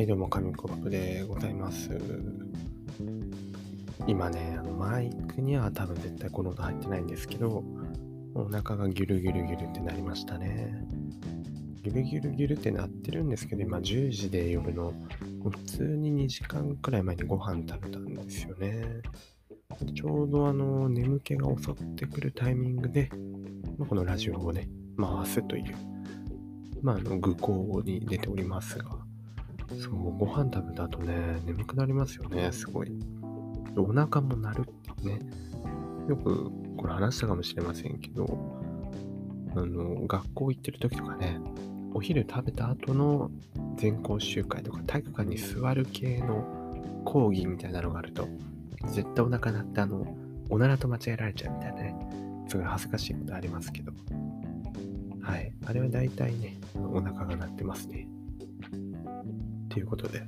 はい、どうも、紙コップでございます。今ね、あのマイクには多分絶対この音入ってないんですけど、お腹がギュルギュルギュルってなりましたね。ギュルギュルギュルってなってるんですけど、今10時で夜の、普通に2時間くらい前にご飯食べたんですよね。ちょうどあの、眠気が襲ってくるタイミングで、まこのラジオをね、回すという、まあ、あの、愚行に出ておりますが、そう、ご飯食べた後ね、眠くなりますよね、すごい。お腹も鳴るっていうね。よくこれ話したかもしれませんけど、あの、学校行ってる時とかね、お昼食べた後の全校集会とか体育館に座る系の講義みたいなのがあると、絶対お腹鳴ってあの、おならと間違えられちゃうみたいなね、すごい恥ずかしいことありますけど。はい。あれは大体ね、お腹が鳴ってますね。ということで、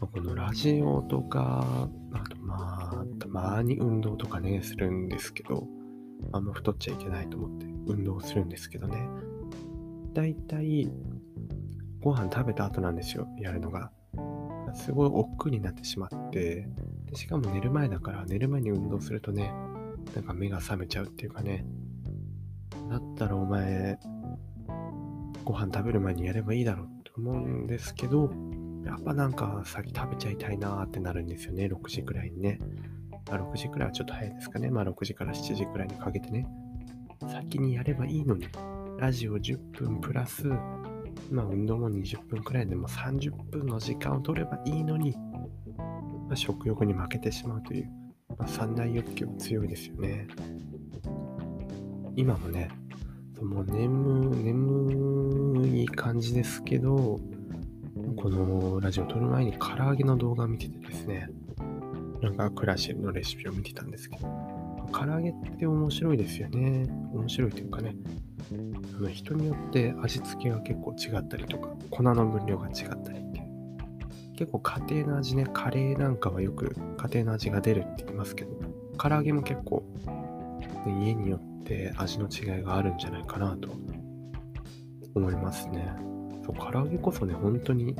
このラジオとか、あとまあ、たまに運動とかね、するんですけど、あんま太っちゃいけないと思って運動するんですけどね。だいたいご飯食べた後なんですよ、やるのが。すごい億劫になってしまって、でしかも寝る前だから、寝る前に運動するとね、なんか目が覚めちゃうっていうかね、だったらお前、ご飯食べる前にやればいいだろう思うんですけど、やっぱなんか先食べちゃいたいなーってなるんですよね、6時くらいにね。まあ、6時くらいはちょっと早いですかね。まあ6時から7時くらいにかけてね。先にやればいいのに、ラジオ10分プラス、まあ運動も20分くらいでも30分の時間を取ればいいのに、まあ、食欲に負けてしまうという、まあ、三大欲求は強いですよね。今もね、もう眠、眠い感じですけど、このラジオ撮る前に唐揚げの動画を見ててですね、なんかクラシルのレシピを見てたんですけど、唐揚げって面白いですよね。面白いというかね、あの人によって味付けが結構違ったりとか、粉の分量が違ったりって。結構家庭の味ね、カレーなんかはよく家庭の味が出るって言いますけど、唐揚げも結構、ね家によって味の違いがあるんじゃないかなと思いますね。そう、唐揚げこそね、本当に、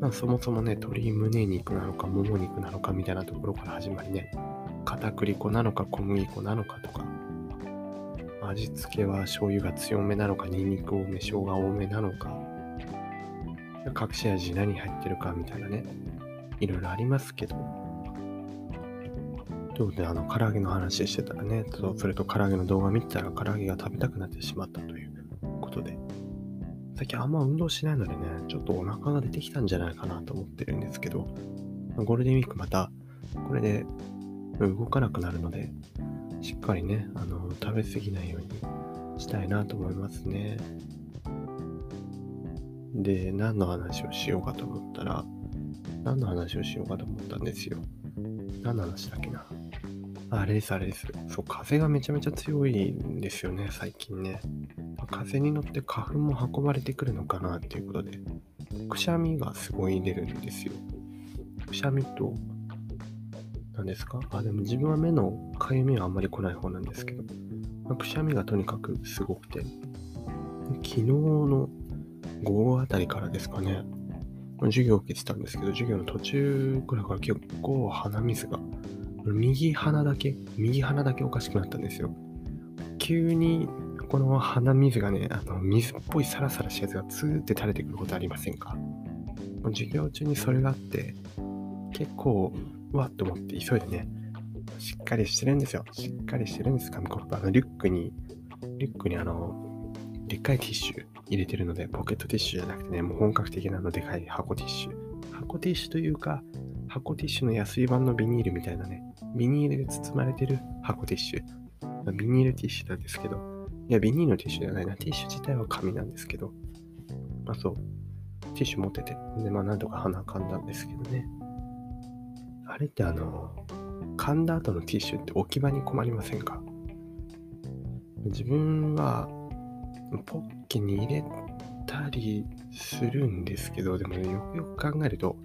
まあそもそもね、鶏胸肉なのか、もも肉なのかみたいなところから始まりね、片栗粉なのか、小麦粉なのかとか、味付けは醤油が強めなのか、ニンニク多め、生姜多めなのか、隠し味何入ってるかみたいなね、いろいろありますけど、というで、あの、唐揚げの話してたらね、そうそれと唐揚げの動画見てたら、唐揚げが食べたくなってしまったということで、最近あんま運動しないのでね、ちょっとお腹が出てきたんじゃないかなと思ってるんですけど、ゴールデンウィークまた、これで動かなくなるので、しっかりね、あの、食べ過ぎないようにしたいなと思いますね。で、何の話をしようかと思ったら、何の話をしようかと思ったんですよ。何の話だっけな？あれです、あれです。そう、風がめちゃめちゃ強いんですよね、最近ね。風に乗って花粉も運ばれてくるのかなっていうことで、くしゃみがすごい出るんですよ。くしゃみと、何ですか？あ、でも自分は目のかゆみはあんまり来ない方なんですけど、くしゃみがとにかくすごくて、昨日の午後あたりからですかね、授業を受けてたんですけど、授業の途中くらいから結構鼻水が、右鼻だけ、右鼻だけおかしくなったんですよ。急にこの鼻水がね、あの水っぽいサラサラしたやつがツーって垂れてくることありませんか？授業中にそれがあって、結構、わっと思って急いでね、しっかりしてるんですよ。しっかりしてるんです、紙コップ。あの、リュックに、リュックにあの、でっかいティッシュ入れてるので、ポケットティッシュじゃなくてね、もう本格的なのでかい箱ティッシュ。箱ティッシュというか、箱ティッシュの安い版のビニールみたいなね、ビニールで包まれてる箱ティッシュ。ビニールティッシュなんですけど、いや、ビニールのティッシュじゃないな。ティッシュ自体は紙なんですけど、まあそう、ティッシュ持ってて、で、まあなんとか鼻かんだんですけどね。あれってあの、噛んだ後のティッシュって置き場に困りませんか？自分は、ポッケに入れたりするんですけど、でもよくよく考えると、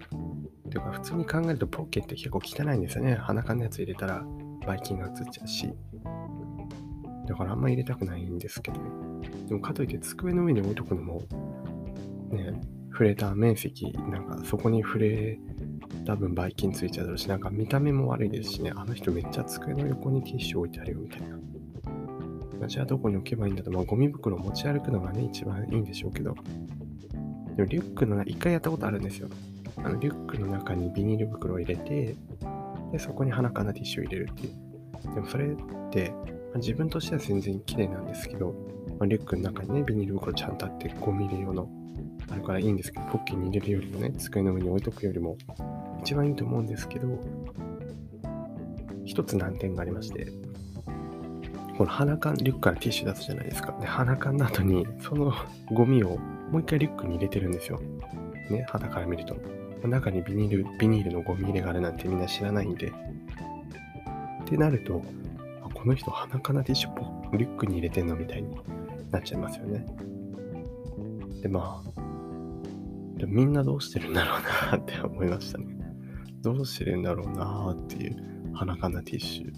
てか普通に考えるとポッケって結構汚いんですよね。鼻かんのやつ入れたらばい菌が移っちゃうし。だからあんま入れたくないんですけど、でもかといって机の上に置いとくのも、ね、触れた面積、なんかそこに触れた分ばい菌ついちゃうだろうし、なんか見た目も悪いですしね、あの人めっちゃ机の横にティッシュ置いてあるよみたいな。じゃあどこに置けばいいんだと、まあ、ゴミ袋持ち歩くのがね、一番いいんでしょうけど、でもリュックの、一回やったことあるんですよ。あのリュックの中にビニール袋を入れて、で、そこに鼻からティッシュを入れるっていう。でもそれって、まあ、自分としては全然綺麗なんですけど、まあ、リュックの中にね、ビニール袋ちゃんとあって、5ミリ用の、あるからいいんですけど、ポッケに入れるよりもね、机の上に置いとくよりも、一番いいと思うんですけど、一つ難点がありまして、この鼻缶、リュックからティッシュ出すじゃないですか。で、鼻缶の後に、そのゴミをもう一回リュックに入れてるんですよ。ね、肌から見ると。中にビニール、ビニールのゴミ入れがあるなんてみんな知らないんで。ってなると、この人鼻かなティッシュリュックに入れてんのみたいになっちゃいますよね。で、まあ、でみんなどうしてるんだろうなって思いましたね。どうしてるんだろうなっていう鼻かなティッシュ。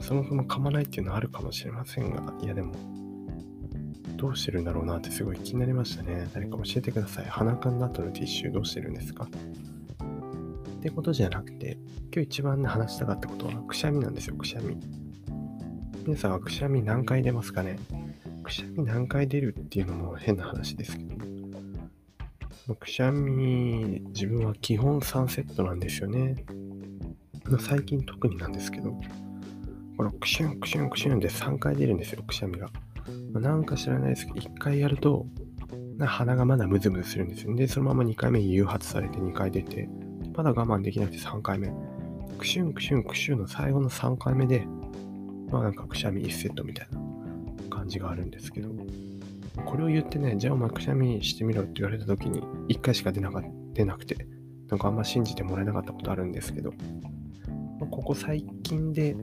そもそも噛まないっていうのはあるかもしれませんが、いやでも、どうしてるんだろうなってすごい気になりましたね。誰か教えてください。鼻かんだ後のティッシュどうしてるんですか？ってことじゃなくて、今日一番、話したかったことは、くしゃみなんですよ、くしゃみ。皆さんはくしゃみ何回出ますかね？くしゃみ何回出るっていうのも変な話ですけど、くしゃみ、自分は基本3セットなんですよね。最近特になんですけど、このクシュンクシュンクシュンで3回出るんですよ、くしゃみが。ま、なんか知らないですけど、1回やると、鼻がまだムズムズするんですよ。で、そのまま2回目誘発されて2回出て、まだ我慢できなくて3回目。クシュンクシュンクシュンの最後の3回目で、まあなんかくしゃみ1セットみたいな感じがあるんですけど、これを言ってね、じゃあお前くしゃみしてみろって言われた時に1回しか出なか出なくて、なんかあんま信じてもらえなかったことあるんですけど、ま、ここ最近で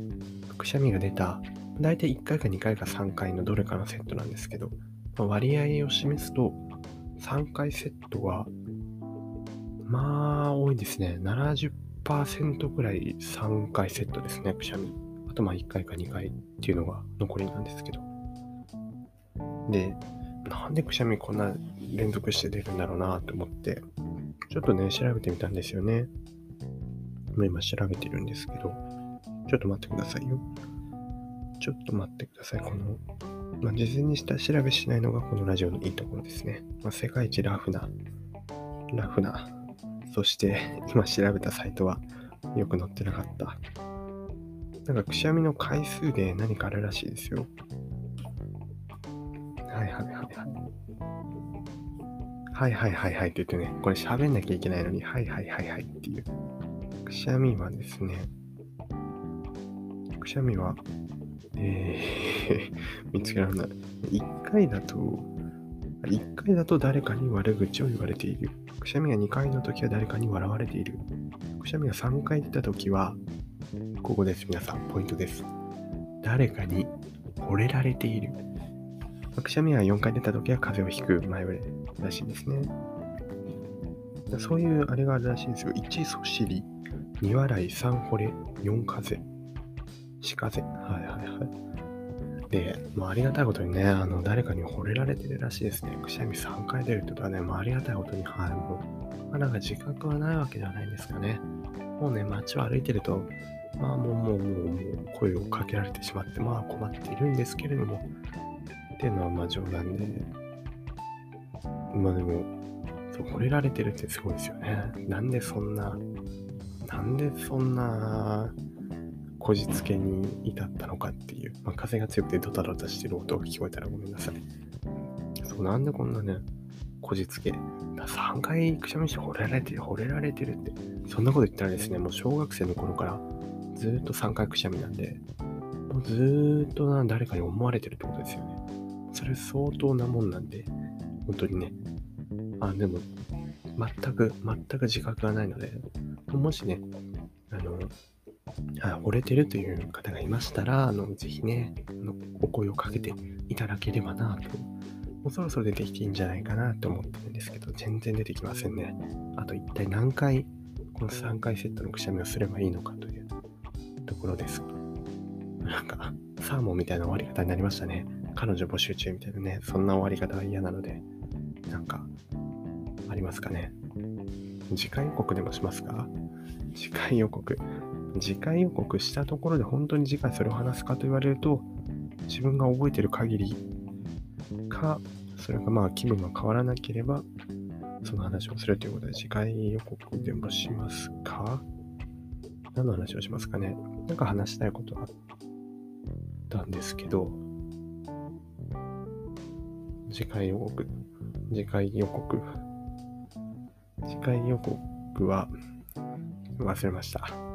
くしゃみが出た大体1回か2回か3回のどれかのセットなんですけど、まあ、割合を示すと、3回セットは、まあ、多いですね。70%くらい3回セットですね、くしゃみ。あと、まあ、1回か2回っていうのが残りなんですけど。で、なんでくしゃみこんな連続して出るんだろうなと思って、ちょっとね、調べてみたんですよね。今調べてるんですけど、ちょっと待ってくださいよ。ちょっと待ってください。この、まあ、事前に下調べしないのがこのラジオのいいところですね。まあ、世界一ラフな、ラフな、そして今調べたサイトはよく載ってなかった。なんかくしゃみの回数で何かあるらしいですよ。はいはいはいはい。はいはいはいはいって言ってね、これ喋んなきゃいけないのに、はいはいはいはいっていう。くしゃみはですね、くしゃみはえー、見つけられない。1回だと、1回だと誰かに悪口を言われている。くしゃみが2回の時は誰かに笑われている。くしゃみが3回出た時は、ここです。皆さん、ポイントです。誰かに惚れられている。くしゃみが4回出た時は風邪をひく前触れらしいですね。そういうあれがあるらしいんですよ。1そしり、2笑い、3惚れ、4風。しかぜ。はいはいはい。で、もうありがたいことにね、あの、誰かに惚れられてるらしいですね。くしゃみ3回出るってことはね、もうありがたいことに、はい、もう、まあ、なんか自覚はないわけではないんですかね。もうね、街を歩いてると、まあもう、もう、もう、もう声をかけられてしまって、まあ困っているんですけれども、っていうのはまあ冗談で、まあでも、そう、惚れられてるってすごいですよね。なんでそんな、なんでそんな、こじつけに至ったのかっていう、まあ、風が強くてドタドタしてる音が聞こえたらごめんなさい。そう、なんでこんなね、こじつけ。3回くしゃみして惚れられてる、惚れられてるって、そんなこと言ったらですね、もう小学生の頃からずっと3回くしゃみなんで、もうずっとな誰かに思われてるってことですよね。それ相当なもんなんで、本当にね。あ、でも、全く、全く自覚がないので、もしね、あ惚れてるという方がいましたら、あのぜひねあの、お声をかけていただければなと。もうそろそろ出てきていいんじゃないかなと思ってるんですけど、全然出てきませんね。あと一体何回、この3回セットのくしゃみをすればいいのかというところです。なんか、サーモンみたいな終わり方になりましたね。彼女募集中みたいなね、そんな終わり方は嫌なので、なんか、ありますかね次回予告でもしますか次回予告。次回予告したところで本当に次回それを話すかと言われると、自分が覚えてる限りか、それがまあ気分が変わらなければ、その話をするということで、次回予告でもしますか？何の話をしますかね？なんか話したいことあったんですけど、次回予告、次回予告、次回予告は忘れました。